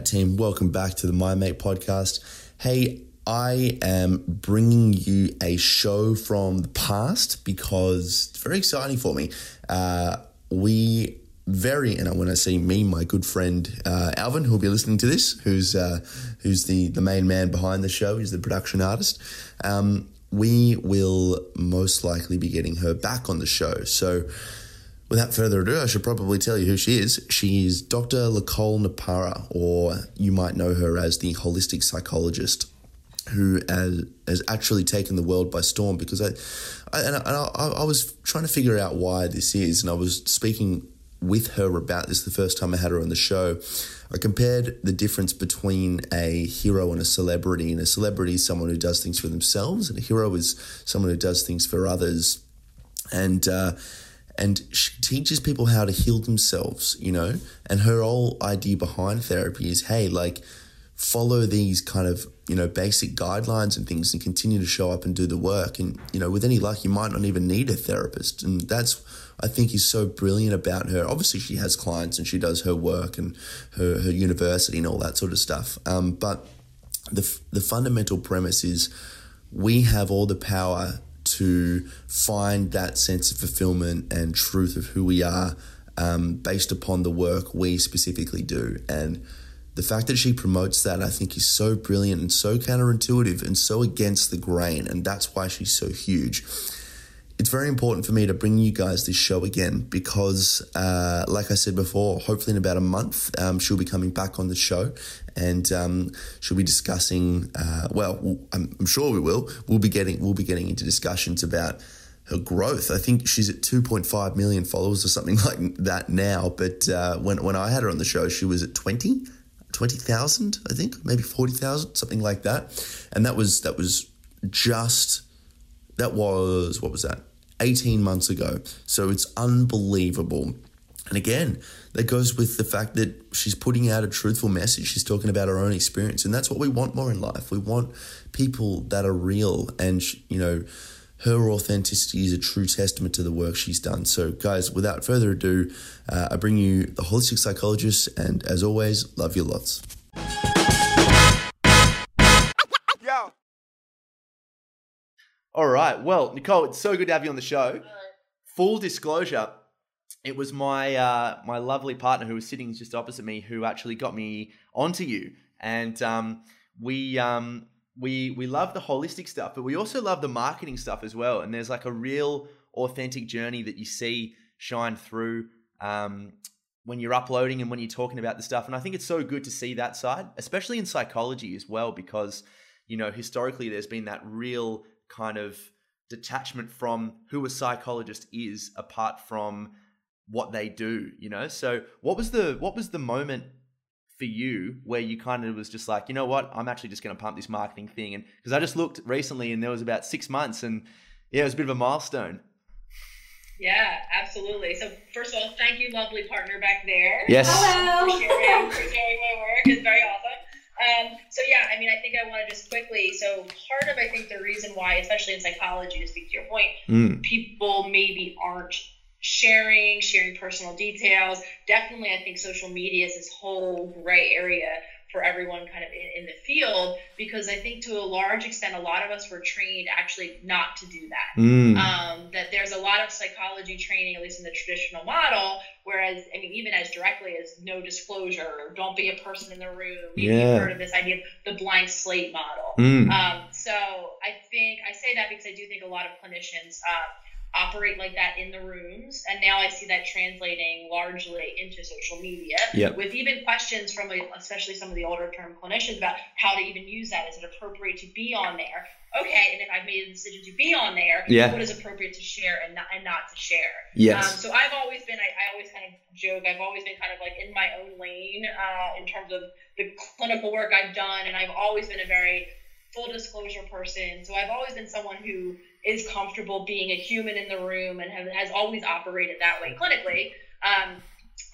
right, team. Welcome back to the My Mate podcast. Hey, I am bringing you a show from the past because it's very exciting for me. Uh, we very, and when I say me, my good friend uh, Alvin, who'll be listening to this, who's uh, who's the the main man behind the show, he's the production artist. Um, we will most likely be getting her back on the show. So Without further ado, I should probably tell you who she is. She is Dr. Nicole LePera, or you might know her as the holistic psychologist who has, has actually taken the world by storm because I, I and, I, I, was trying to figure out why this is, and I was speaking with her about this the first time I had her on the show. I compared the difference between a hero and a celebrity, and a celebrity is someone who does things for themselves, and a hero is someone who does things for others. And uh, and she teaches people how to heal themselves, you know. And her whole idea behind therapy is, hey, like follow these kind of you know basic guidelines and things and continue to show up and do the work. And you know with any luck you might not even need a therapist. And that's i think is so brilliant about her. Obviously she has clients and she does her work and her, her university and all that sort of stuff. Um, but the, the fundamental premise is we have all the power to find that sense of fulfillment and truth of who we are um, based upon the work we specifically do. And the fact that she promotes that, I think, is so brilliant and so counterintuitive and so against the grain. And that's why she's so huge it's very important for me to bring you guys this show again because, uh, like I said before, hopefully in about a month, um, she'll be coming back on the show and um, she'll be discussing. Uh, well, I'm, I'm, sure we will. We'll be getting we'll be getting into discussions about her growth. I think she's at 2.5 million followers or something like that now. But uh, when when I had her on the show, she was at 20. 20,000, I think, maybe 40,000, something like that. And that was that was just that was what was that 18 months ago. So it's unbelievable. And again, that goes with the fact that she's putting out a truthful message. She's talking about her own experience. And that's what we want more in life. We want people that are real. And, you know, her authenticity is a true testament to the work she's done. So, guys, without further ado, uh, I bring you the holistic psychologist. And as always, love you lots. All right. Well, Nicole, it's so good to have you on the show. Full disclosure, it was my uh, my lovely partner who was sitting just opposite me who actually got me onto you, and um, we um, we we love the holistic stuff, but we also love the marketing stuff as well. And there's like a real authentic journey that you see shine through um, when you're uploading and when you're talking about the stuff. And I think it's so good to see that side, especially in psychology as well, because you know historically there's been that real kind of detachment from who a psychologist is apart from what they do you know so what was the what was the moment for you where you kind of was just like you know what i'm actually just going to pump this marketing thing and because i just looked recently and there was about six months and yeah it was a bit of a milestone yeah, absolutely. So first of all, thank you, lovely partner back there. Yes. Hello. For sharing, for sharing my work. It's very awesome. Um, so yeah, I mean, I think I want to just quickly. So part of I think the reason why, especially in psychology, to speak to your point, mm. people maybe aren't sharing, sharing personal details. Definitely, I think social media is this whole gray area for everyone kind of in, in, the field because I think to a large extent, a lot of us were trained actually not to do that. Mm. Um, that there's a lot of psychology training, at least in the traditional model, whereas, I mean, even as directly as no disclosure or don't be a person in the room. Maybe yeah. you've heard of this idea of the blank slate model. Mm. Um, so I think I say that because I do think a lot of clinicians. Uh, operate like that in the rooms. And now I see that translating largely into social media yep. with even questions from especially some of the older term clinicians about how to even use that. Is it appropriate to be on there? Okay, and if I've made a decision to be on there, yeah. what is appropriate to share and not, and not to share? Yes. Um, so I've always been, I, I, always kind of joke, I've always been kind of like in my own lane uh, in terms of the clinical work I've done, and I've always been a very full disclosure person. So I've always been someone who is comfortable being a human in the room and have, has always operated that way clinically. Um,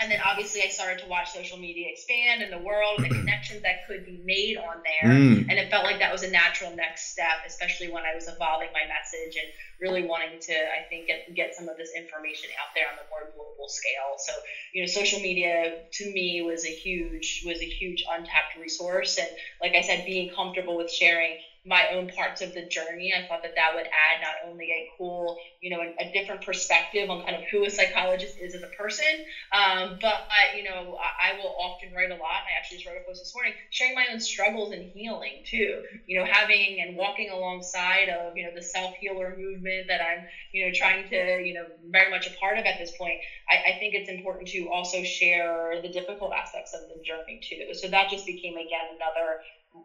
and then obviously I started to watch social media expand in the world and the connections that could be made on there. Mm. And it felt like that was a natural next step, especially when I was evolving my message and really wanting to, I think, get, get some of this information out there on the more global scale. So, you know, social media to me was a huge, was a huge untapped resource. And like I said, being comfortable with sharing my own parts of the journey. I thought that that would add not only a cool, you know, a, a different perspective on kind of who a psychologist is as a person, um, but I, you know, I, I, will often write a lot. I actually just wrote a post this morning sharing my own struggles and healing too. You know, having and walking alongside of you know the self healer movement that I'm you know trying to you know very much a part of at this point. I, I think it's important to also share the difficult aspects of the journey too. So that just became again another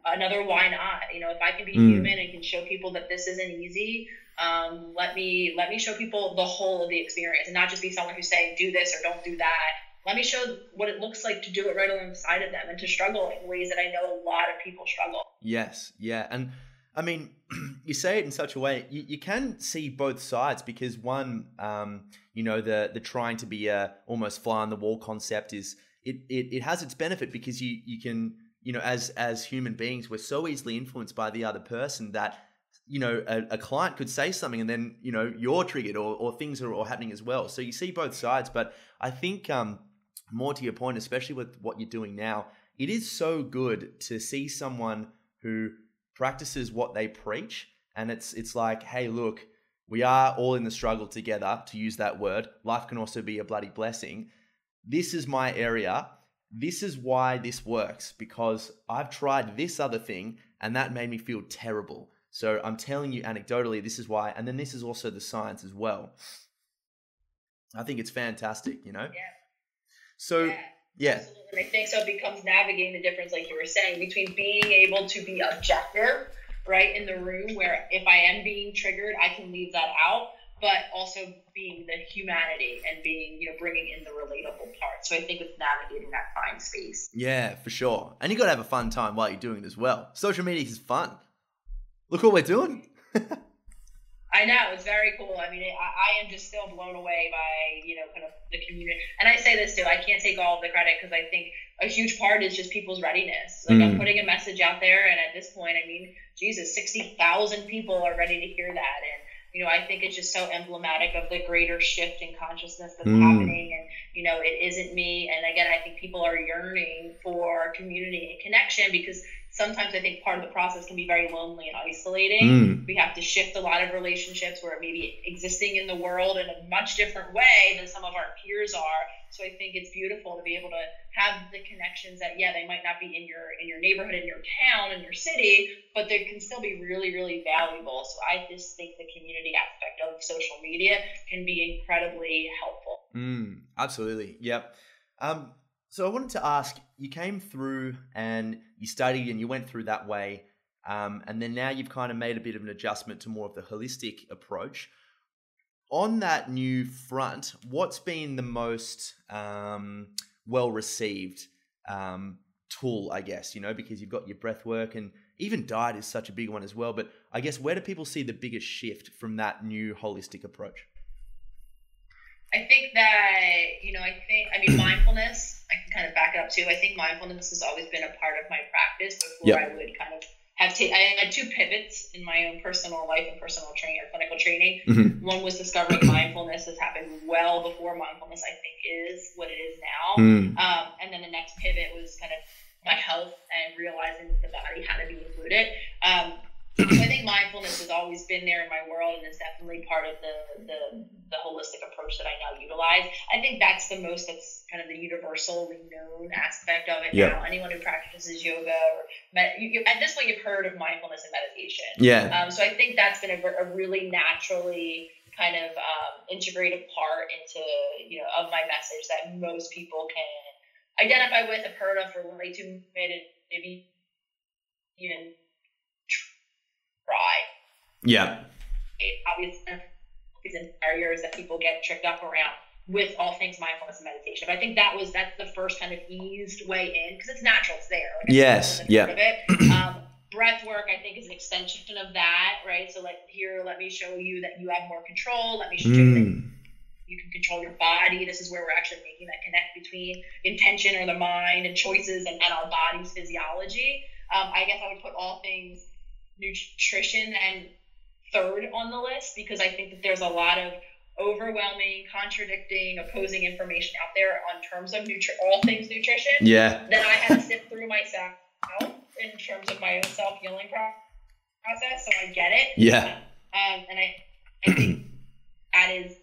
another why not? You know if i can be mm. human and can show people that this isn't easy um, let me let me show people the whole of the experience and not just be someone who's saying do this or don't do that. Let me show what it looks like to do it right alongside of them and to struggle in ways that i know a lot of people struggle. Yes yeah and i mean you say it in such a way you, you can see both sides because one um, you know the the trying to be a almost fly on the wall concept is it, it, it has its benefit because you you can you know, as as human beings, we're so easily influenced by the other person that you know a, a client could say something and then you know you're triggered or, or things are all happening as well. So you see both sides, but I think um, more to your point, especially with what you're doing now, it is so good to see someone who practices what they preach, and it's it's like, hey, look, we are all in the struggle together. To use that word, life can also be a bloody blessing. This is my area this is why this works because I've tried this other thing and that made me feel terrible. So I'm telling you anecdotally, this is why. And then this is also the science as well. I think it's fantastic, you know? Yeah. So, yeah. yeah. Absolutely. I think so it becomes navigating the difference, like you were saying, between being able to be objective, right, in the room where if I am being triggered, I can leave that out but also being the humanity and being, you know, bringing in the relatable part. So I think it's navigating that fine space. Yeah, for sure. And you got to have a fun time while you're doing it as well. Social media is fun. Look what we're doing. I know it's very cool. I mean, I, I, am just still blown away by you know kind of the community. And I say this too. I can't take all the credit because I think a huge part is just people's readiness. Like mm. I'm putting a message out there, and at this point, I mean, Jesus, sixty thousand people are ready to hear that, and you know, I think it's just so emblematic of the greater shift in consciousness that's mm. happening. And, you know, it isn't me. And again, I think people are yearning for community and connection because sometimes I think part of the process can be very lonely and isolating. Mm. We have to shift a lot of relationships where it may be existing in the world in a much different way than some of our peers are. So I think it's beautiful to be able to have the connections that yeah they might not be in your in your neighborhood, in your town, in your city, but they can still be really really valuable. So I just think the community aspect of social media can be incredibly helpful. Mm, absolutely. Yep. Um, so I wanted to ask, you came through and you studied and you went through that way, um, and then now you've kind of made a bit of an adjustment to more of the holistic approach. On that new front, what's been the most um, well received um, tool, I guess, you know, because you've got your breath work and even diet is such a big one as well. But I guess where do people see the biggest shift from that new holistic approach? I think that, you know, I think, I mean, mindfulness I can kind of back it up too. I think mindfulness has always been a part of my practice before yep. I would kind of have ta- I had two pivots in my own personal life and personal training or clinical training. Mm-hmm. One was discovering mindfulness has happened well before mindfulness I think is what it is now. Mm. Um, and then the next pivot was kind of my health and realizing the body had to be included. Um, so I think mindfulness has always been there in my world and it's definitely part of the, the, the holistic approach that I now utilize. I think that's the most that's kind of the universally known aspect of it yeah. now. Anyone who practices yoga or med- you, at this point you've heard of mindfulness and meditation. Yeah. Um, so I think that's been a, a really naturally kind of um, integrated part into you know of my message that most people can identify with, have heard of, or relate to, maybe even yeah. Obviously, and barriers that people get tricked up around with all things mindfulness and meditation. But I think that was that's the first kind of eased way in because it's natural, it's there. Like yes. Yeah. Of it. Um, breath work, I think, is an extension of that, right? So, like here, let me show you that you have more control. Let me show mm. you that you can control your body. This is where we're actually making that connect between intention or the mind and choices and, and our body's physiology. Um, I guess I would put all things nutrition and third on the list because I think that there's a lot of overwhelming, contradicting, opposing information out there on terms of nutri- all things nutrition. Yeah. That I had to sift through myself in terms of my own self healing process. So I get it. Yeah. Um, and I, I think that is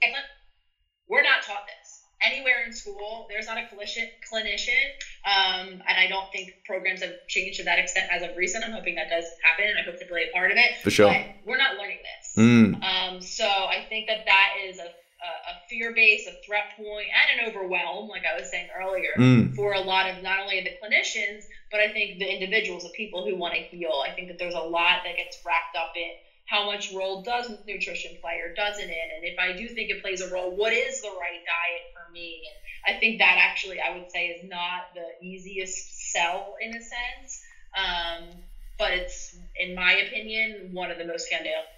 we're not taught this anywhere in school. There's not a clinician, clinician, um, and I don't think programs have changed to that extent as of recent. I'm hoping that does happen, and I hope to play a part of it. For sure. But we're not learning this. Mm. Um, so I think that that is a, a, a fear base, a threat point, and an overwhelm, like I was saying earlier, Mm. for a lot of not only the clinicians, but I think the individuals, the people who want to heal. I think that there's a lot that gets wrapped up in how much role does nutrition play or doesn't it? And if I do think it plays a role, what is the right diet for me? And I think that actually, I would say, is not the easiest sell in a sense. Um, but it's, in my opinion, one of the most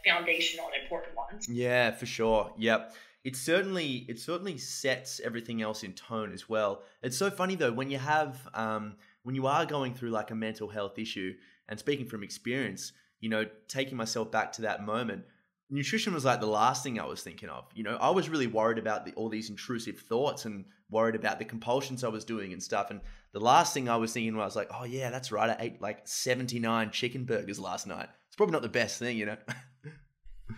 foundational and important ones. Yeah, for sure. Yep. It certainly it certainly sets everything else in tone as well. It's so funny though when you have um, when you are going through like a mental health issue, and speaking from experience, you know, taking myself back to that moment, nutrition was like the last thing I was thinking of. You know, I was really worried about the, all these intrusive thoughts and worried about the compulsions I was doing and stuff. And the last thing I was thinking was like, oh yeah, that's right. I ate like 79 chicken burgers last night. It's probably not the best thing, you know.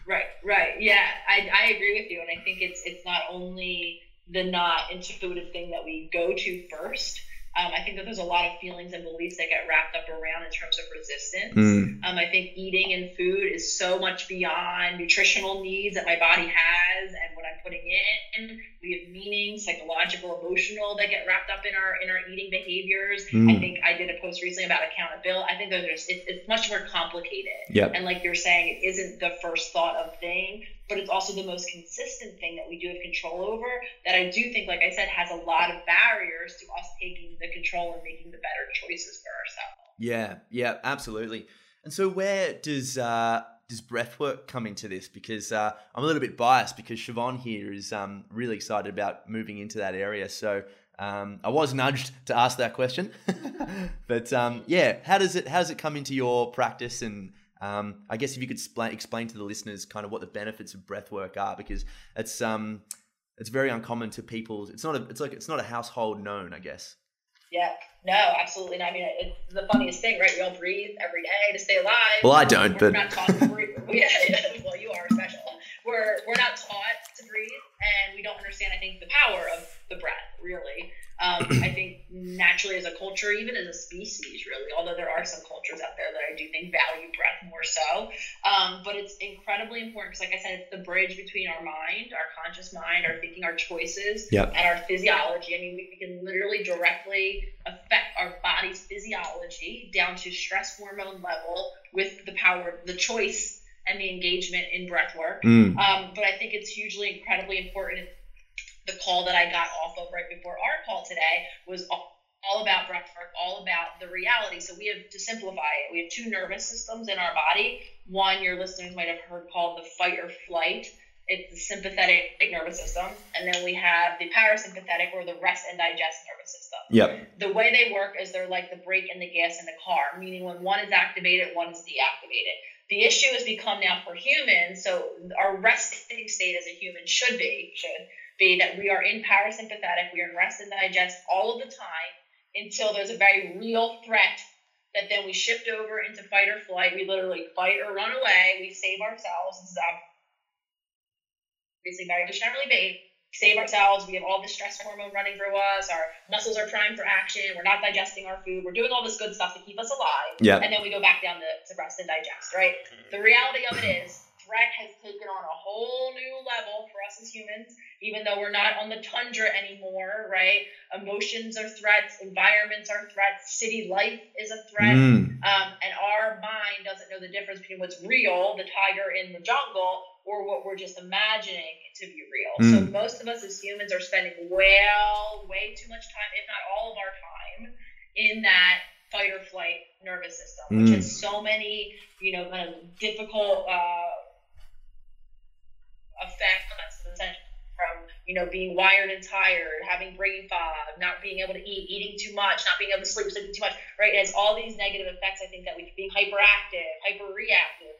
Right, right. Yeah, I, I agree with you. And I think it's it's not only the not intuitive thing that we go to first. Um, I think that there's a lot of feelings and beliefs that get wrapped up around in terms of resistance. Mm. Um, I think eating and food is so much beyond nutritional needs that my body has and what I'm putting in. We have meaning, psychological, emotional that get wrapped up in our in our eating behaviors. I Mm. think I did a post recently about accountability. I think that there's it's, it's much more complicated. Yep. And like you're saying, it isn't the first thought of thing, but it's also the most consistent thing that we do have control over. That I do think, like I said, has a lot of barriers to us taking the control and making the better choices for ourselves. Yeah, yeah, absolutely. And so, where does uh, does breathwork come into this? Because uh, I'm a little bit biased because Siobhan here is um, really excited about moving into that area. So um, I was nudged to ask that question, but um, yeah, how does it how does it come into your practice? And um, I guess if you could spla- explain to the listeners kind of what the benefits of breathwork are, because it's um, it's very uncommon to people. It's not a it's like it's not a household known, I guess. Yeah, no, absolutely not. I mean, it's the funniest thing, right? We all breathe every day to stay alive. Well, I don't, we're but not taught to breathe. Well, you are special. We're we're not taught to breathe, and we don't understand. I think the power of the breath, really. Um, I think naturally as a culture, even as a species, really, although there are some cultures out there that I do think value breath more so. Um, but it's incredibly important because, like I said, it's the bridge between our mind, our conscious mind, our thinking, our choices, Yep. and our physiology. I mean, we, can literally directly affect our body's physiology down to stress hormone level with the power of the choice and the engagement in breath work. Mm. Um, but I think it's hugely, incredibly important. The call that I got off of right before our call today was all, all about breath work, all about the reality. So we have to simplify it. We have two nervous systems in our body. One, your listeners might have heard called the fight or flight. It's the sympathetic nervous system, and then we have the parasympathetic or the rest and digest nervous system Yep. the way they work is they're like the brake and the gas in the car, meaning when one is activated, one is deactivated. The issue has become now for humans, so our resting state as a human should be should be that we are in parasympathetic, we are in rest and digest all of the time until there's a very real threat that then we shift over into fight or flight. We literally fight or run away. We save ourselves. This is obviously very generally based save ourselves. We have all this stress hormone running through us. Our muscles are primed for action. We're not digesting our food. We're doing all this good stuff to keep us alive. Yeah. And then we go back down to, to rest and digest, right? Mm-hmm. The reality of it is, threat has taken on a whole new level for us as humans, even though we're not on the tundra anymore, right? Emotions are threats, environments are threats, city life is a threat. Mm. Um, and our mind doesn't know the difference between what's real, the tiger in the jungle, or what we're just imagining to be real. So Mm. most of us as humans are spending well, way too much time, if not all of our time, in that fight or flight nervous system, which Mm. has so many, you know, kind of difficult uh, effects from, you know, being wired and tired, having brain fog, not being able to eat, eating too much, not being able to sleep, sleeping too much, right? It has all these negative effects, I think, that we being hyperactive, hyperreactive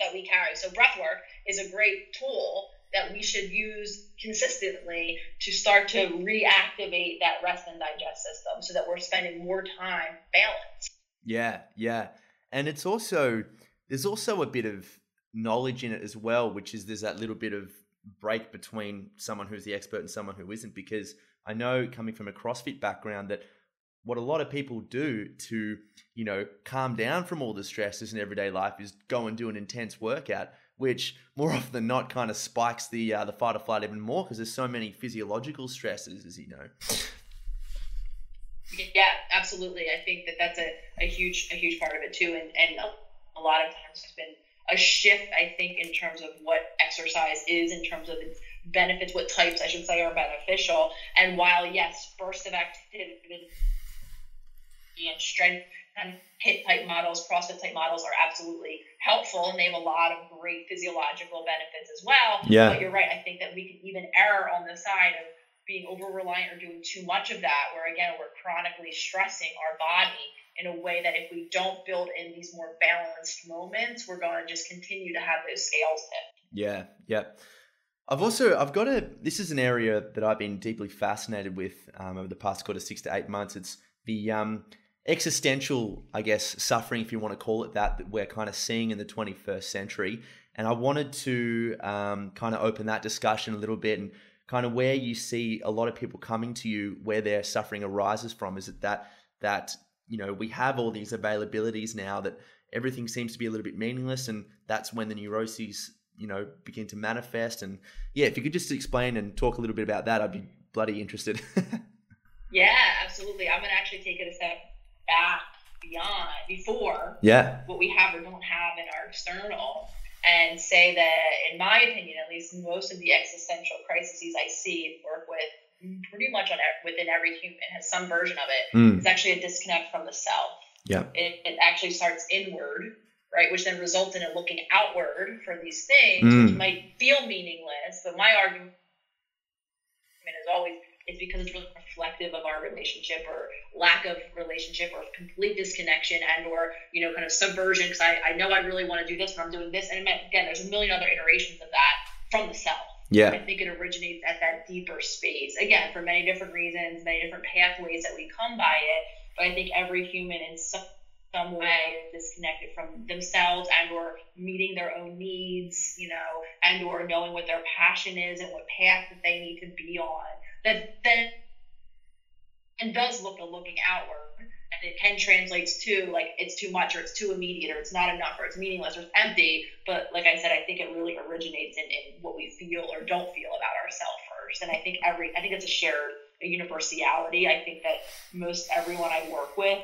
that we carry. So breath work is a great tool that we should use consistently to start to reactivate that rest and digest system so that we're spending more time balanced. Yeah, yeah. And it's also there's also a bit of knowledge in it as well, which is there's that little bit of break between someone who's the expert and someone who isn't because I know coming from a CrossFit background that what a lot of people do to, you know, calm down from all the stresses in everyday life is go and do an intense workout, which more often than not kind of spikes the uh, the fight or flight even more because there's so many physiological stresses, as you know. Yeah, absolutely. I think that that's a, a huge a huge part of it too, and and a lot of times it's been a shift. I think in terms of what exercise is, in terms of its benefits, what types I should say are beneficial. And while yes, bursts of activity and strength and HIIT type models, CrossFit type models are absolutely helpful and they have a lot of great physiological benefits as well. Yeah. But you're right. I think that we can even err on the side of being over reliant or doing too much of that, where again, we're chronically stressing our body in a way that if we don't build in these more balanced moments, we're going to just continue to have those scales tip. Yeah. Yeah. I've also I've got a this is an area that I've been deeply fascinated with um, over the past quarter six to eight months. It's the um, existential, I guess, suffering, if you want to call it that, that we're kind of seeing in the 21st century. And I wanted to um, kind of open that discussion a little bit and kind of where you see a lot of people coming to you, where their suffering arises from. Is it that that you know we have all these availabilities now that everything seems to be a little bit meaningless, and that's when the neuroses you know begin to manifest. And yeah, if you could just explain and talk a little bit about that, I'd be bloody interested. yeah, absolutely. I'm gonna actually take it a step back beyond before yeah what we have or don't have in our external and say that in my opinion at least most of the existential crises i see work with pretty much on within every human has some version of it mm. it's actually a disconnect from the self yeah it, it actually starts inward right which then results in it looking outward for these things mm. which might feel meaningless but my argument is always it's because it's really reflective of our relationship or lack of relationship or complete disconnection and or you know kind of subversion because I, I know I really want to do this but I'm doing this and again there's a million other iterations of that from the self yeah. I think it originates at that deeper space. Again for many different reasons many different pathways that we come by it but I think every human in some some way is disconnected from themselves and or meeting their own needs you know and or knowing what their passion is and what path that they need to be on. That then and does look a looking outward and it can translate to like it's too much or it's too immediate or it's not enough or it's meaningless or it's empty. But like i said i think it really originates in, in what we feel or don't feel about ourselves first. And i think every i think it's a shared a universality. I think that most everyone i work with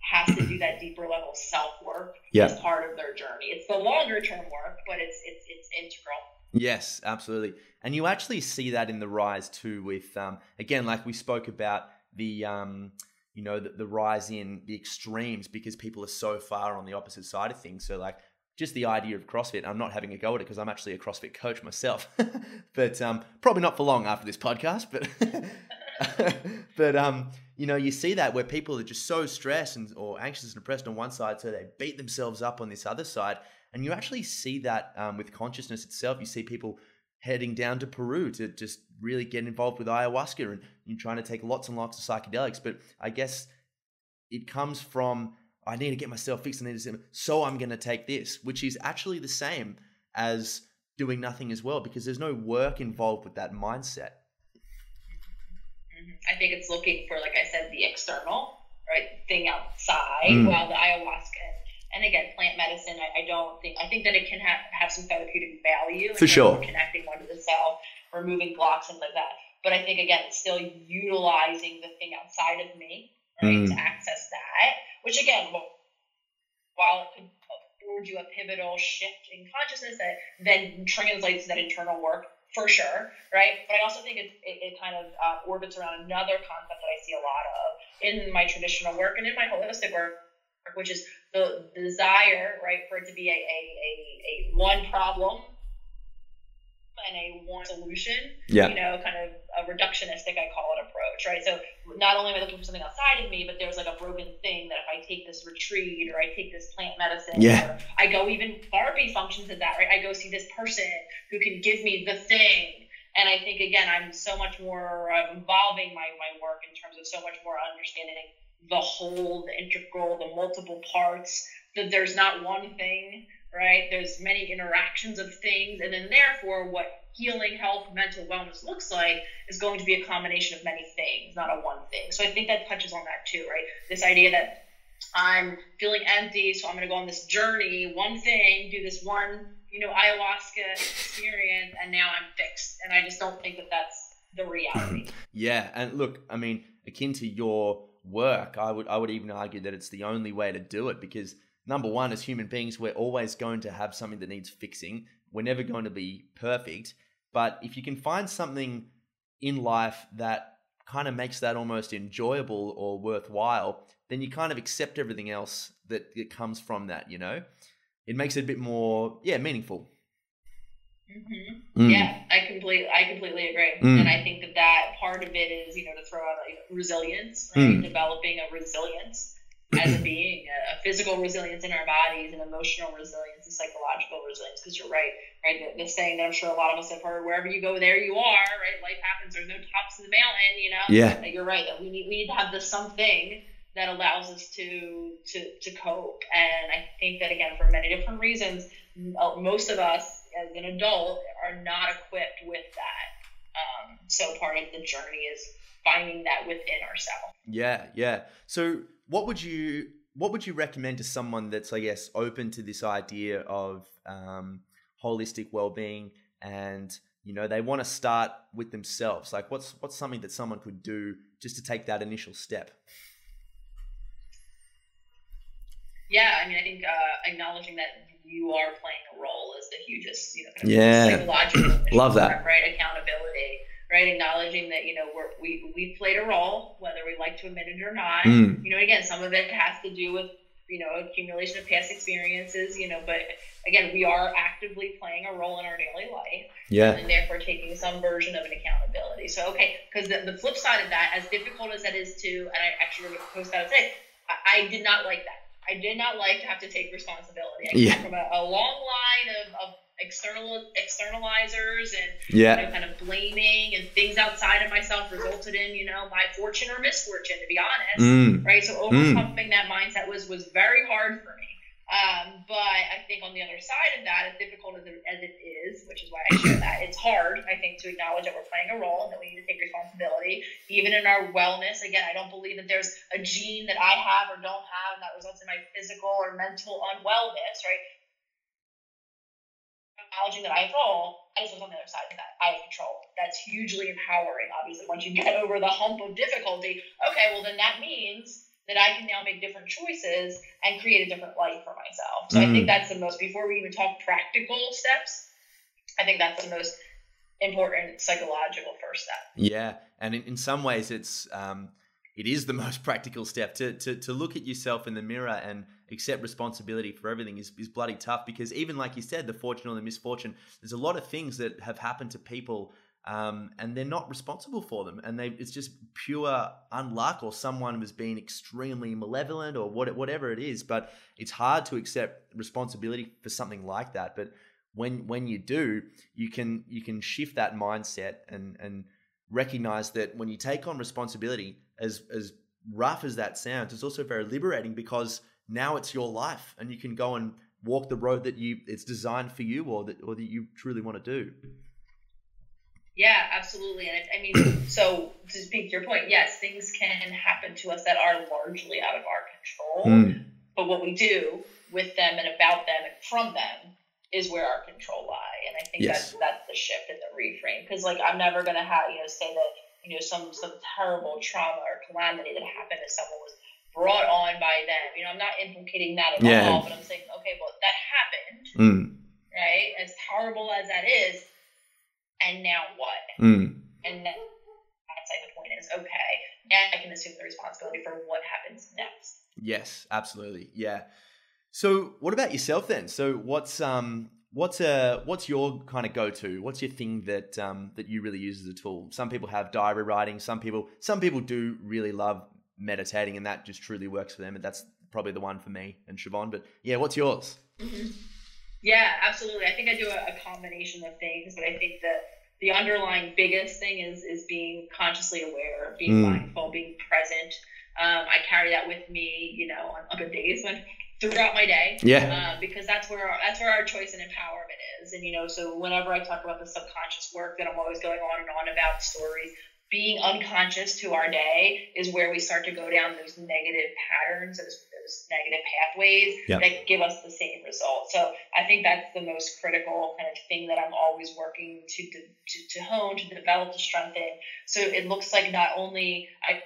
has to do that deeper level self work yeah. as part of their journey. It's the longer term work but it's it's it's integral. Yes, absolutely. And you actually see that in the rise too with um, again like we spoke about the um, you know the, the rise in the extremes because people are so far on the opposite side of things. So like just the idea of CrossFit. I'm not having a go at it because I'm actually a CrossFit coach myself, but um, probably not for long after this podcast. But but um, you know, you see that where people are just so stressed and or anxious and depressed on one side, so they beat themselves up on this other side, and you actually see that um, with consciousness itself. You see people heading down to Peru to just really get involved with ayahuasca and you're trying to take lots and lots of psychedelics. But I guess it comes from I need to get myself fixed. I need to, so I'm going to take this, which is actually the same as doing nothing as well because there's no work involved with that mindset. Mm-hmm. I think it's looking for, like I said, the external right thing outside, mm. while the ayahuasca and again, plant medicine, I, I, don't think, I think that it can have, have some therapeutic value. For sure. Connecting one to the cell, removing blocks, and like that. But I think, again, it's still utilizing the thing outside of me, right, mm. to access that, which again, while it could afford you a pivotal shift in consciousness that then translates to that internal work for sure, right? But I also think it, it, it kind of uh, orbits around another concept that I see a lot of in my traditional work and in my holistic work, which is the, desire, right, for it to be a, a, a, a one problem and a one solution. Yeah. You know, kind of a reductionistic, I call it, approach, right? So not only am I looking for something outside of me, but there's like a broken thing that if I take this retreat or I take this plant medicine, Yeah. I go even therapy functions of that, right? I go see this person who can give me the thing. And I think again, I'm so much more uh, involving my, my work in terms of so much more understanding the whole, the integral, the multiple parts. That there's not one thing, right? There's many interactions of things, and then therefore, what healing, health, mental wellness looks like is going to be a combination of many things, not a one thing. So I think that touches on that too, right? This idea that I'm feeling empty, so I'm going to go on this journey, one thing, do this one, you know, ayahuasca experience, and now I'm fixed. And I just don't think that that's the reality. Yeah, and look, I mean, akin to your work, I would I would even argue that it's the only way to do it because number one, as human beings, we're always going to have something that needs fixing. We're never going to be perfect, but if you can find something in life that kind of makes that almost enjoyable or worthwhile, then you kind of accept everything else that, that comes from that. You know, it makes it a bit more yeah meaningful. Hmm Mm. Yeah, I completely, I completely agree, Mm. and I think that that part of it is, you know, to throw out like resilience, right? Mm. Developing a resilience as a being, a, a physical resilience in our bodies, an emotional resilience, and psychological resilience. Because you're right, right? The, the saying that I'm sure a lot of us have heard: "Wherever you go, there you are." Right? Life happens. There's no tops in the mountain. You know. Yeah. That you're right. That we need we need to have the something that allows us to to to cope. And I think that again, for many different reasons, uh, most of us as an adult are not equipped with that. Um, so part of the journey is finding that within ourselves. Yeah, yeah. So what would you what would you recommend to someone that's I guess open to this idea of um, holistic well-being and you know they want to start with themselves like what's what's something that someone could do just to take that initial step Yeah, I mean, I think uh, acknowledging that you are playing a role is the hugest, you know, kind of Yeah. psychological Love that. right? Accountability, right? Acknowledging that you know we're, we we played a role, whether we like to admit it or not. Mm. You know, again, some of it has to do with you know accumulation of past experiences, you know, but again, we are actively playing a role in our daily life yeah and therefore taking some version of an accountability. So, okay, because the, the flip side of that, as difficult as that is to, and I actually wrote a post out today, I, I did not like that. I did not like to have to take responsibility. I came Yeah. from a, a long line of, of external externalizers and yeah you know, kind of blaming and things outside of myself resulted in, you know, my fortune or misfortune, to be honest mm. right? So overcoming that mindset was was very hard for me. Um, but I think on the other side of that, as difficult as it, as it is, which is why I share that, it's hard, I think, to acknowledge that we're playing a role and that we need to take responsibility, even in our wellness. Again, I don't believe that there's a gene that I have or don't have that results in my physical or mental unwellness, right? Acknowledging that I have control, I just was on the other side of that. I have control. That's hugely empowering, obviously. Once you get over the hump of difficulty, okay, well, then that means that I can now make different choices and create a different life for myself. So I Mm. think that's the most, before we even talk practical steps, I think that's the most important psychological first step. Yeah, and in, in some ways, it's um, it is the most practical step to, to to look at yourself in the mirror and accept responsibility for everything is, is bloody tough because even like you said, the fortune or the misfortune, there's a lot of things that have happened to people. Um, and they're not responsible for them, and they it's just pure unluck, or someone was being extremely malevolent, or what, whatever it is. But it's hard to accept responsibility for something like that. But when when you do, you can you can shift that mindset and and recognize that when you take on responsibility, as as rough as that sounds, it's also very liberating because now it's your life and you can go and walk the road that you it's designed for you or that or that you truly want to do. Yeah, absolutely. And I, I mean, so to speak to your point, yes, things can happen to us that are largely out of our control. Mm. But what we do with them and about them and from them is where our control lie. And I think Yes. that's that's the shift and the reframe. Because like I'm never gonna have you know say that you know some some terrible trauma or calamity that happened to someone was brought on by them. You know, I'm not implicating that at Yeah. all, but I'm saying, okay, well that happened, Mm. right? As horrible as that is, and now what? Mm. And then that's like the point is, okay, now I can assume the responsibility for what happens next. Yes, absolutely. Yeah. So, what about yourself then? So, what's um What's a what's your kind of go to? What's your thing that um, that you really use as a tool? Some people have diary writing. Some people some people do really love meditating, and that just truly works for them. And that's probably the one for me and Siobhan. But yeah, what's yours? Mm-hmm. Yeah, absolutely. I think I do a, a combination of things, but I think that the underlying biggest thing is is being consciously aware, being mm. mindful, being present. Um, I carry that with me, you know, on, other days when throughout my day. Yeah. Uh, because that's where our, that's where our choice and empowerment is. And you know, so whenever I talk about the subconscious work that I'm always going on and on about stories, being unconscious to our day is where we start to go down those negative patterns, those, negative pathways yep. that give us the same result. So I think that's the most critical kind of thing that I'm always working to to, to hone, to develop, to strengthen. So it looks like not only I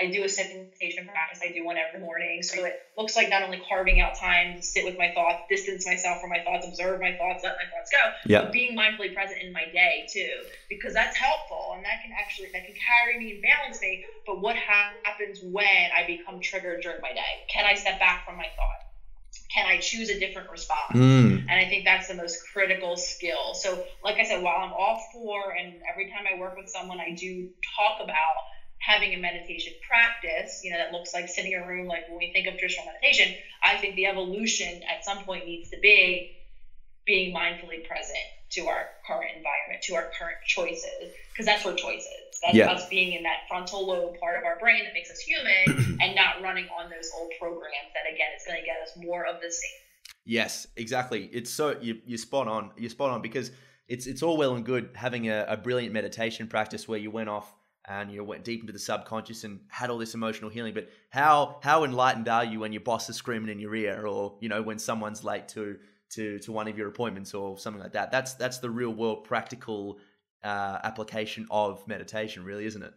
I do a meditation practice. I do one every morning. So it looks like not only carving out time to sit with my thoughts, distance myself from my thoughts, observe my thoughts, let my thoughts go, yep. but being mindfully present in my day too, because that's helpful and that can actually that can carry me and balance me. But what happens when I become triggered during my day? Can I step back from my thought? Can I choose a different response? Mm. And I think that's the most critical skill. So, like I said, while I'm all for, and every time I work with someone, I do talk about having a meditation practice, you know, that looks like sitting in a room, like when we think of traditional meditation, I think the evolution at some point needs to be being mindfully present to our current environment, to our current choices, because that's where choice is. That's yeah. us being in that frontal lobe part of our brain that makes us human and not running on those old programs that, again, it's going to get us more of the same. Yes, exactly. It's so you, you're spot on. You're spot on because it's it's all well and good having a, a brilliant meditation practice where you went off and you know went deep into the subconscious and had all this emotional healing. But how how enlightened are you when your boss is screaming in your ear, or you know when someone's late to to to one of your appointments or something like that? That's that's the real world practical uh, application of meditation, really, isn't it?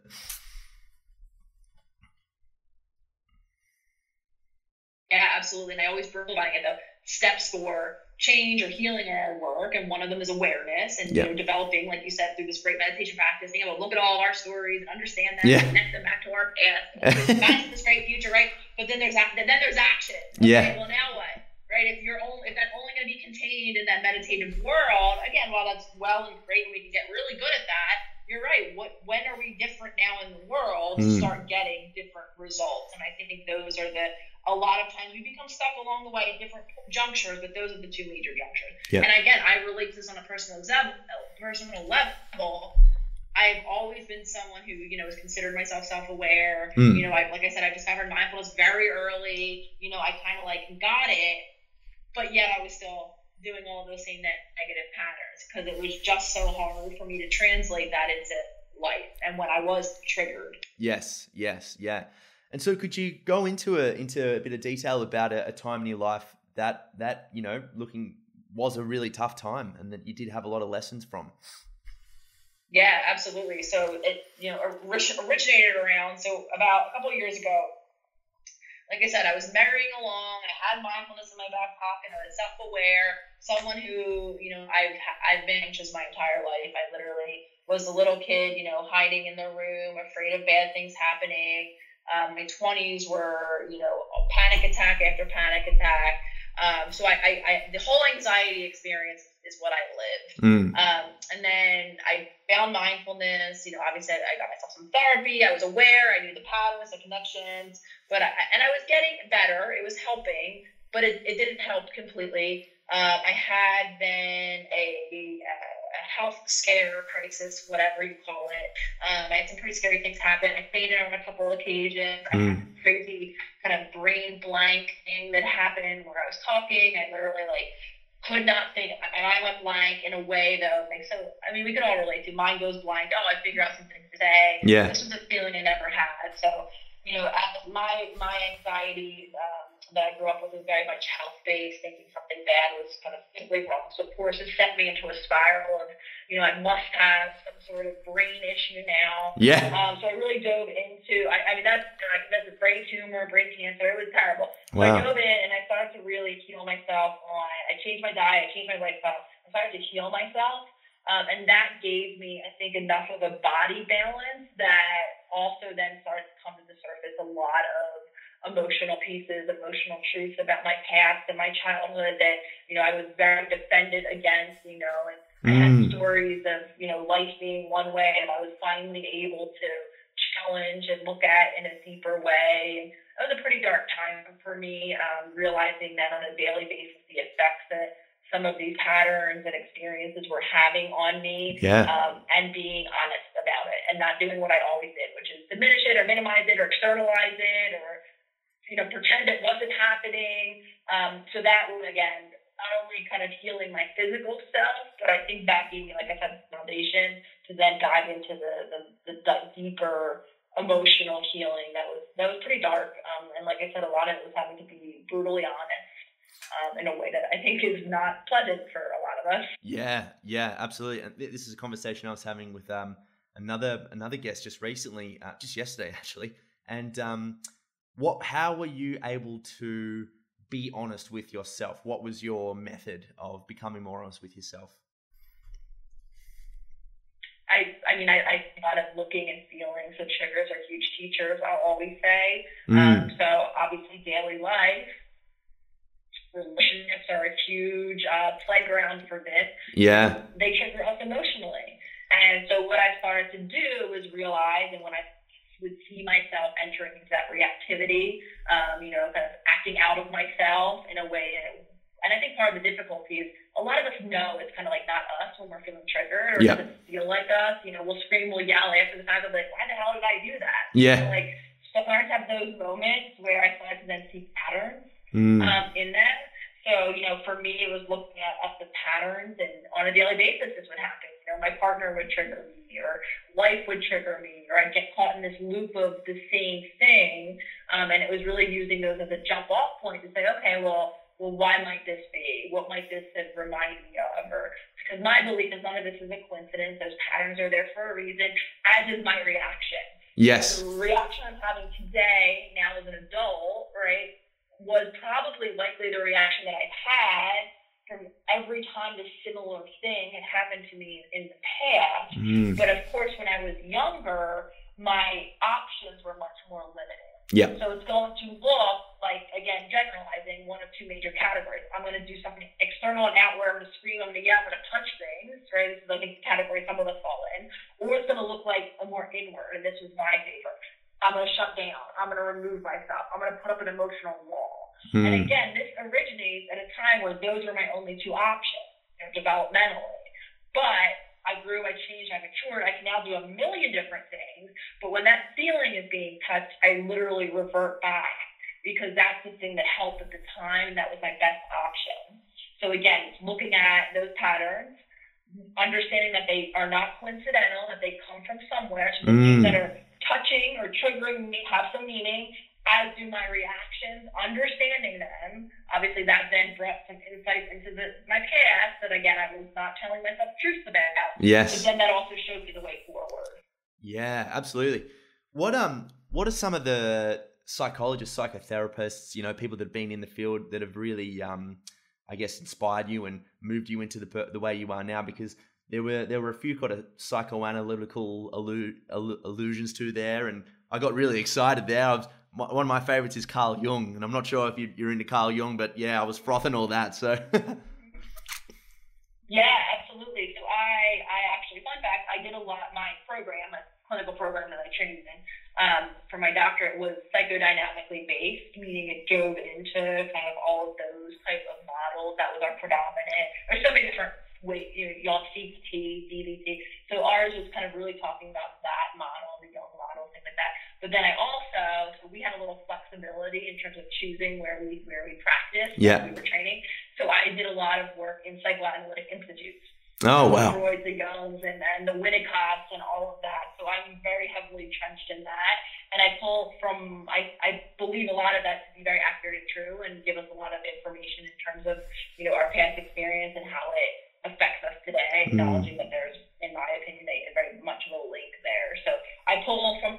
Yeah, absolutely. And I always about it the steps for change or healing our work, and one of them is awareness and yeah. you know developing, like you said, through this great meditation practice, being able to look at all of our stories and understand them, yeah. connect them back to our past, back this great future, right? But then there's then there's action. Okay, yeah. Well, now what? Right? If you're only if that's only going to be contained in that meditative world, again, while that's well and great, and we can get really good at that. You're right. What when are we different now in the world to mm. start getting different results? And I think those are the a lot of times we become stuck along the way at different junctures, but those are the two major junctures. Yeah. And again, I relate to this on a personal level. Personal level, I've always been someone who, you know, has considered myself self-aware. Mm. You know, I, like I said, I discovered mindfulness very early. You know, I kind of like got it, but yet I was still doing all those same negative patterns because it was just so hard for me to translate that into life and when I was triggered. Yes, yes, yeah. And so, could you go into a into a bit of detail about a, a time in your life that that you know, looking was a really tough time, and that you did have a lot of lessons from? Yeah, absolutely. So it you know originated around so about a couple years ago. Like I said, I was marrying along. I had mindfulness in my back pocket. I was self-aware. Someone who you know I've I've been anxious my entire life. I literally was a little kid, you know, hiding in the room, afraid of bad things happening. Um, my 20s were, you know, panic attack after panic attack. Um, so I, I, I, the whole anxiety experience is what I lived. Mm. Um, and then I found mindfulness. You know, obviously I got myself some therapy. I was aware. I knew the patterns, the connections. But I, and I was getting better. It was helping, but it, it didn't help completely. Uh, I had been a, a health scare crisis, whatever you call it. Um, I had some pretty scary things happen. I fainted on a couple occasions. Mm. I had a crazy kind of brain blank thing that happened where I was talking. I literally like could not think, and I went blank in a way that like so. I mean, we could all relate to. Mind goes blank. Oh, I figure out some things today. Yeah. This was a feeling I never had. So you know, my my anxiety. That I grew up with was very much health based, thinking something bad was kind of simply wrong. So of course it sent me into a spiral of, you know, I must have some sort of brain issue now. Yeah. Um, so I really dove into I, I mean that's like that's a brain tumor, brain cancer, it was terrible. So wow. I dove in and I started to really heal myself on I changed my diet, I changed my lifestyle, I started to heal myself. Um, and that gave me, I think, enough of a body balance that also then started to come to the surface a lot of emotional pieces, emotional truths about my past and my childhood that, you know, I was very defended against, you know, and I had mm. stories of, you know, life being one way and I was finally able to challenge and look at in a deeper way. And it was a pretty dark time for me, um, realizing that on a daily basis, the effects that some of these patterns and experiences were having on me yeah. um, and being honest about it and not doing what I always did, which is diminish it or minimize it or externalize it or, you know, pretend it wasn't happening. Um, so that was, again, not only kind of healing my physical self, but I think that gave me, like I said, foundation to then dive into the, the, the, the deeper emotional healing that was that was pretty dark. Um, and like I said, a lot of it was having to be brutally honest um, in a way that I think is not pleasant for a lot of us. Yeah, yeah, absolutely. And this is a conversation I was having with um, another another guest just recently, uh, just yesterday actually. And um, what? How were you able to be honest with yourself? What was your method of becoming more honest with yourself? I, I mean, I, I thought of looking and feeling. So triggers are huge teachers. I'll always say. Mm. Um, so obviously, daily life relationships are a huge uh, playground for this. Yeah. They trigger us emotionally. And so what I started to do was realize, and when I would see myself entering into that reactivity, um, you know, kind of acting out of myself in a way. And I think part of the difficulty is a lot of us know it's kind of like not us when we're feeling triggered or yeah. doesn't feel like us. You know, we'll scream, we'll yell after the fact of like, why the hell did I do that? Yeah. So, like, so I started to have those moments where I started to then see patterns mm. um, in that. So, you know, for me, it was looking at, at the patterns, and on a daily basis, this would happen. You know, my partner would trigger me, or life would trigger me, or I'd get caught in this loop of the same thing. Um, and it was really using those as a jump off point to say, okay, well, well, why might this be? What might this have reminded me of? Or because my belief is none of this is a coincidence. Those patterns are there for a reason, as is my reaction. Yes. The reaction I'm having today, now as an adult, right? Was probably likely the reaction that I've had from every time this similar thing had happened to me in the past. Mm. But of course, when I was younger, my options were much more limited. Yeah. So it's going to look like, again, generalizing one of two major categories. I'm going to do something external and outward. I'm going to scream, I'm going to yell, I'm going to punch things, right? This is, think, the category some of us fall in. Or it's going to look like a more inward, and this was my favorite. I'm going to shut down. I'm going to remove myself. I'm going to put up an emotional wall. Hmm. And again, this originates at a time where those were my only two options you know, developmentally. But I grew, I changed, I matured. I can now do a million different things. But when that feeling is being touched, I literally revert back because that's the thing that helped at the time. That was my best option. So again, it's looking at those patterns, understanding that they are not coincidental, that they come from somewhere. So the mm. things that are touching or triggering me have some meaning, as do my reactions, understanding them. Obviously, that then brought some insights into the, my past that, again, I was not telling myself truths about. Yes. But then that also showed me the way forward. Yeah, absolutely. What um, what are some of the psychologists, psychotherapists, you know, people that have been in the field that have really, um, I guess, inspired you and moved you into the the way you are now? Because there were there were a few kind of psychoanalytical allu- allu- allusions to there, and I got really excited there. Was, one of my favorites is Carl Jung, and I'm not sure if you, are into Carl Jung, but yeah, I was frothing all that. So. yeah, absolutely. So I, I actually, fun fact, I did a lot. My program, a clinical program that I trained in, um, for my doctorate was psychodynamically based, meaning it dove into kind of all of those type of models. That was our predominant. There's so many different You know, y'all CBT, DBT. So ours was kind of really talking about that model, the Jung model, things like that. But then I also, so we had a little flexibility in terms of choosing where we where we practiced, yeah. we were training. So I did a lot of work in psychoanalytic institutes. Oh wow! Freud, the Jungs, and, and the Winnicotts, and all of that. So I'm very heavily entrenched in that, and I pull from. I, I believe a lot of that to be very accurate and true, and give us a lot of information in terms of you know our past experience and how it affects us today. Mm. Acknowledging that there's, in my opinion, a, a very much of a link there. So I pull from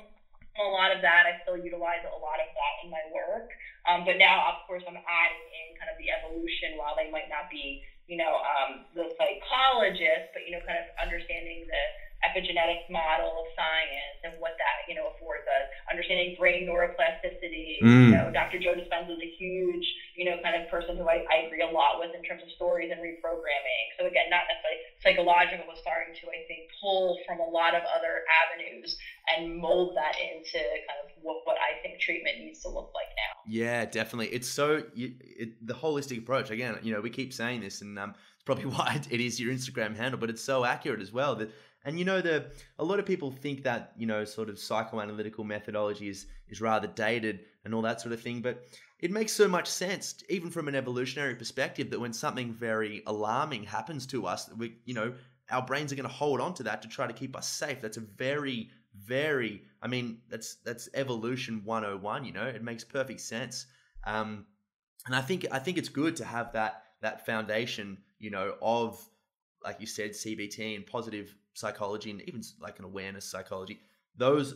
a lot of that. I still utilize a lot of that in my work, um, but now, of course, I'm adding in kind of the evolution while they might not be you know, um, the psychologist, but, you know, kind of understanding the, epigenetic model of science and what that, you know, affords us. Understanding brain neuroplasticity. Mm. You know, Dr. Joe Dispenza is a huge, you know, kind of person who I, I agree a lot with in terms of stories and reprogramming. So again, not necessarily psychological, but starting to, I think, pull from a lot of other avenues and mold that into kind of what, what I think treatment needs to look like now. Yeah, definitely. It's so you, it, the holistic approach. Again, you know, we keep saying this, and um, it's probably why it is your Instagram handle, but it's so accurate as well. That and you know, the a lot of people think that you know, sort of psychoanalytical methodology is is rather dated and all that sort of thing, but it makes so much sense, even from an evolutionary perspective, that when something very alarming happens to us, we you know, our brains are going to hold on to that to try to keep us safe. That's a very very i mean that's that's evolution 101 you know? It makes perfect sense. Um and i think i think it's good to have that that foundation you know of like you said cbt and positive psychology and even like an awareness psychology. Those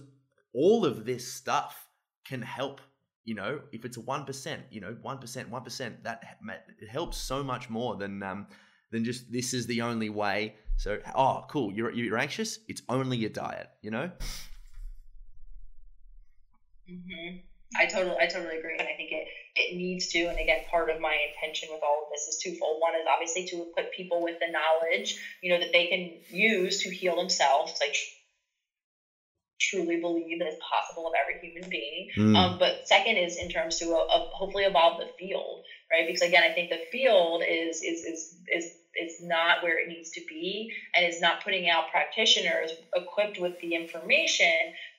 all of this stuff can help you know if it's a 1% you know 1% 1% that it helps so much more than um than just this is the only way so, oh, cool. You're you're anxious. It's only your diet. You know. Mm-hmm. I totally, I totally agree, and I think it it needs to. And again, part of my intention with all of this is twofold. One is obviously to equip people with the knowledge, you know, that they can use to heal themselves. Tr- truly believe that it's possible of every human being. Mm. Um, but second is in terms to uh, hopefully evolve the field, right? Because again, I think the field is is is is is not where it needs to be and is not putting out practitioners equipped with the information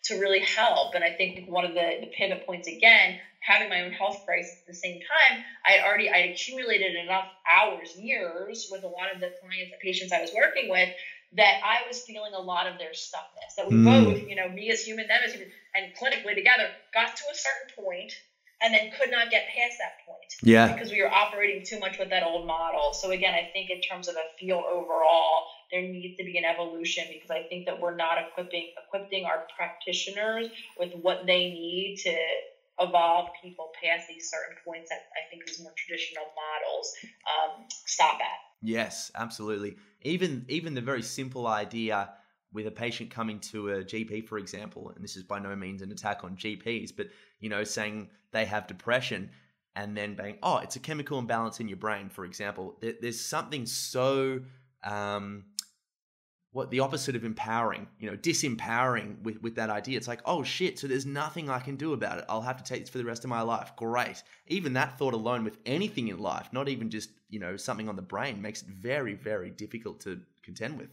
to really help. And I think one of the, the pivot points again, having my own health crisis at the same time, I had already I'd accumulated enough hours, years with a lot of the clients and patients I was working with that I was feeling a lot of their stuckness. That we mm. both, you know, me as human, them as human, and clinically together got to a certain point and then could not get past that point. Yeah. Because we were operating too much with that old model. So again, I think in terms of a field overall, there needs to be an evolution because I think that we're not equipping equipping our practitioners with what they need to evolve people past these certain points that I think these more traditional models um, stop at. Yes, absolutely. Even even the very simple idea with a patient coming to a GP, for example, and this is by no means an attack on GPs, but you know, saying they have depression and then being, oh, it's a chemical imbalance in your brain, for example. there's something so, um, what the opposite of empowering, you know, disempowering with, with that idea. It's like, oh shit, so there's nothing I can do about it. I'll have to take this for the rest of my life. Great. Even that thought alone with anything in life, not even just, you know, something on the brain, makes it very, very difficult to contend with.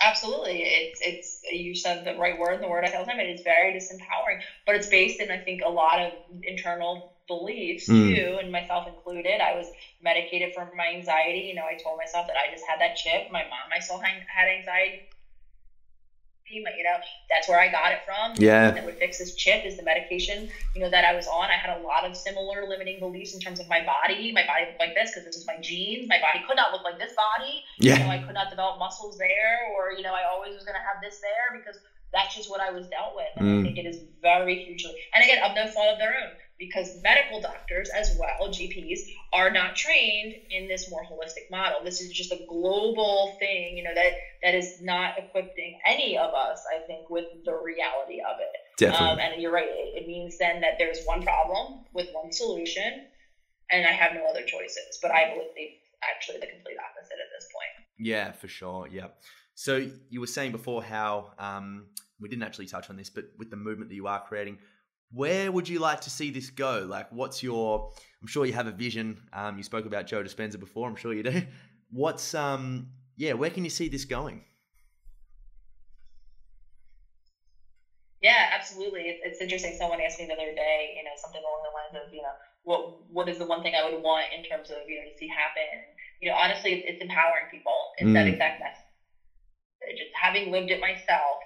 Absolutely. It's it's you said the right word, the word I tell them, it's very disempowering. But it's based in I think a lot of internal beliefs mm. too, and myself included. I was medicated for my anxiety. You know, I told myself that I just had that chip. My mom I still had anxiety you know, that's where I got it from. Yeah. That would fix this chip is the medication, you know, that I was on. I had a lot of similar limiting beliefs in terms of my body. My body looked like this because this is my genes. My body could not look like this body. Yeah. You know, I could not develop muscles there, or you know, I always was going to have this there because that's just what I was dealt with. And mm. I think it is very hugely, and again, of no fault of their own because medical doctors as well, GPs, are not trained in this more holistic model. This is just a global thing, you know, that that is not equipping any of us, I think, with the reality of it. Definitely. Um, and you're right. It, it means then that there's one problem with one solution, and I have no other choices. But I believe actually the complete opposite at this point. Yeah, for sure. Yeah. So you were saying before how um, we didn't actually touch on this, but with the movement that you are creating, where would you like to see this go? Like, what's your? I'm sure you have a vision. Um, you spoke about Joe Dispenza before. I'm sure you do. What's um? Yeah, where can you see this going? Yeah, absolutely. It's, interesting. Someone asked me the other day, you know, something along the lines of, you know, what what is the one thing I would want in terms of, you know, to see happen? You know, honestly, it's, it's empowering people. It's mm. that exact message. Just having lived it myself,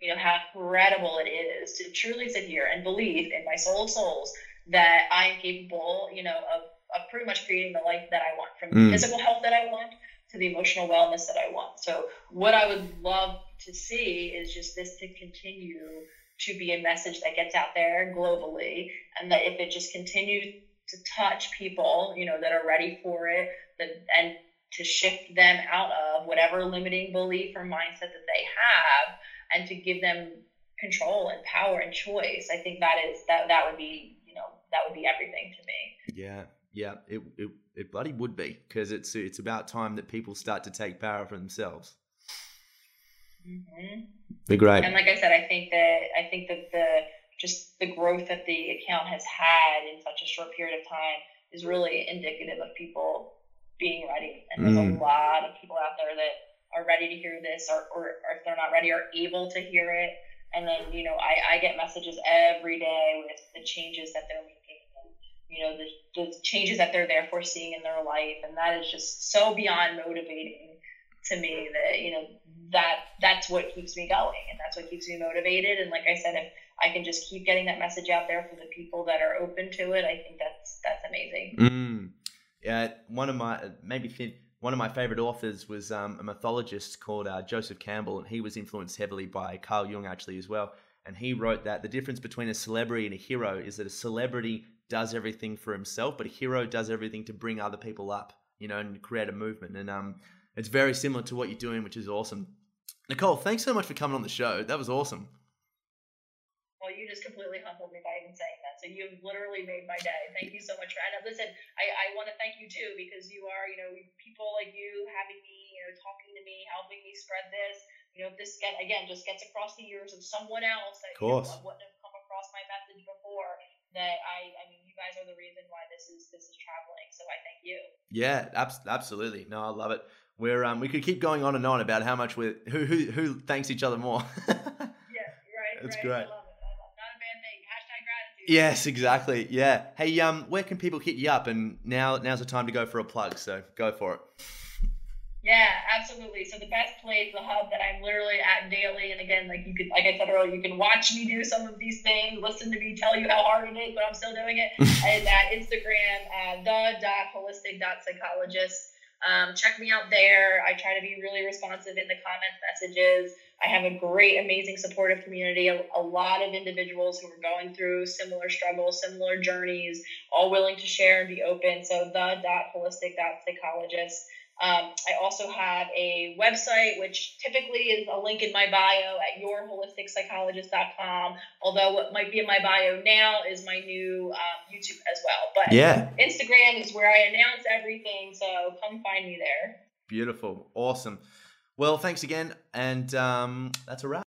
you know, how incredible it is to truly sit here and believe in my soul of souls that I am capable, you know, of, of pretty much creating the life that I want from mm. the physical health that I want to the emotional wellness that I want. So what I would love to see is just this to continue to be a message that gets out there globally and that if it just continues to touch people, you know, that are ready for it, that and to shift them out of whatever limiting belief or mindset that they have and to give them control and power and choice. I think that is that that would be, you know, that would be everything to me. Yeah. Yeah, it, it, it bloody would be because it's it's about time that people start to take power for themselves. Mm-hmm. Be great. And like I said, I think that I think that the just the growth that the account has had in such a short period of time is really indicative of people being ready. And there's mm. a lot of people out there that are ready to hear this, or, or, or if they're not ready, are able to hear it. And then, you know, I, I get messages every day with the changes that they're making, and, you know, the, the changes that they're therefore seeing in their life. And that is just so beyond motivating to me that, you know, that that's what keeps me going and that's what keeps me motivated. And like I said, if I can just keep getting that message out there for the people that are open to it, I think that's, that's amazing. Mm. Yeah. One of my, maybe one of my favorite authors was um, a mythologist called uh, Joseph Campbell, and he was influenced heavily by Carl Jung actually as well. And he wrote that the difference between a celebrity and a hero is that a celebrity does everything for himself, but a hero does everything to bring other people up, you know, and create a movement. And um, it's very similar to what you're doing, which is awesome. Nicole, thanks so much for coming on the show. That was awesome. Well, you just completely humbled me by even saying that. So you've literally made my day. Thank you so much for that. Listen, I, I want to thank you too because you are, you know, people like you having me, you know, talking to me, helping me spread this. You know, if this get again just gets across the ears of someone else that of course. You know, wouldn't have come across my message before. That I, I mean, you guys are the reason why this is this is traveling. So I thank you. Yeah, ab- absolutely. No, I love it. We're um, we could keep going on and on about how much we who who who thanks each other more. yeah, right. That's right. great. Yes, exactly. Yeah. Hey, um, where can people hit you up? And now, now's the time to go for a plug. So go for it. Yeah, absolutely. So the best place, the hub that I'm literally at daily, and again, like you could, like I said earlier, you can watch me do some of these things, listen to me tell you how hard it is, but I'm still doing it. is at Instagram, uh, the dot holistic dot psychologist. Um, check me out there. I try to be really responsive in the comments messages. I have a great, amazing, supportive community, a, a, lot of individuals who are going through similar struggles, similar journeys, all willing to share and be open. So the dot holistic dot psychologist. Um, I also have a website, which typically is a link in my bio at yourholisticpsychologist.com. Although what might be in my bio now is my new um, YouTube as well. But yeah, Instagram is where I announce everything. So come find me there. Beautiful. Awesome. Well, thanks again. And um, that's a wrap.